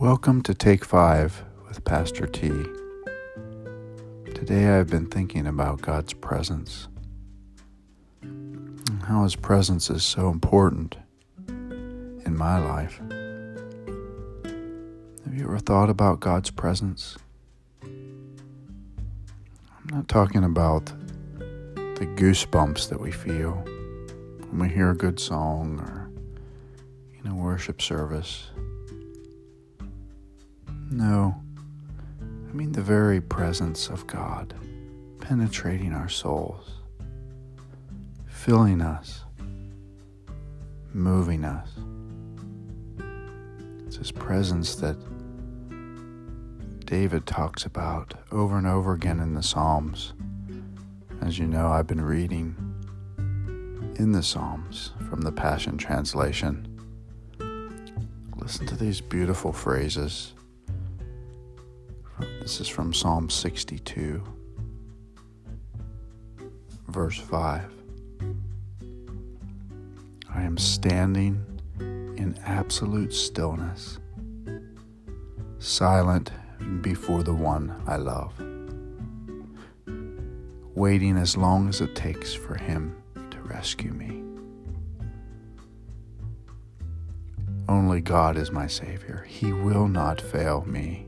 Welcome to Take Five with Pastor T. Today I've been thinking about God's presence, and how His presence is so important in my life. Have you ever thought about God's presence? I'm not talking about the goosebumps that we feel when we hear a good song or in a worship service. No, I mean the very presence of God penetrating our souls, filling us, moving us. It's His presence that David talks about over and over again in the Psalms. As you know, I've been reading in the Psalms from the Passion Translation. Listen to these beautiful phrases. This is from Psalm 62, verse 5. I am standing in absolute stillness, silent before the one I love, waiting as long as it takes for him to rescue me. Only God is my Savior. He will not fail me,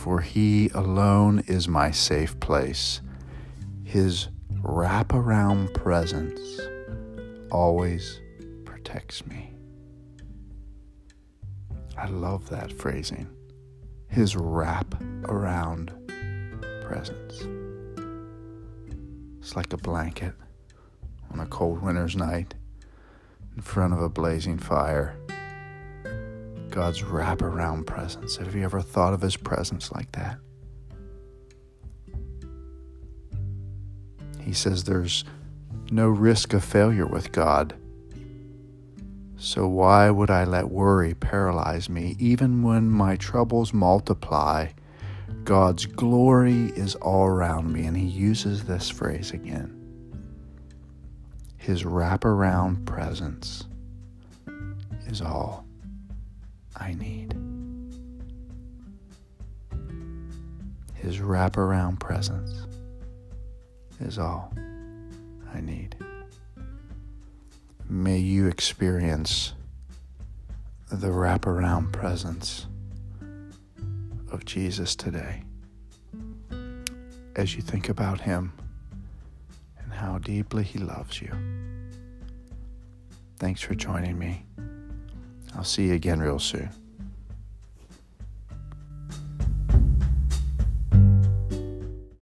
for He alone is my safe place. His wraparound presence always protects me. I love that phrasing. His wrap around presence. It's like a blanket on a cold winter's night in front of a blazing fire. God's wraparound presence. Have you ever thought of His presence like that? He says there's no risk of failure with God. So why would I let worry paralyze me? Even when my troubles multiply, God's glory is all around me. And he uses this phrase again His wraparound presence is all I need. His wraparound presence is all I need. May you experience the wraparound presence of Jesus today as you think about Him and how deeply He loves you. Thanks for joining me. I'll see you again real soon.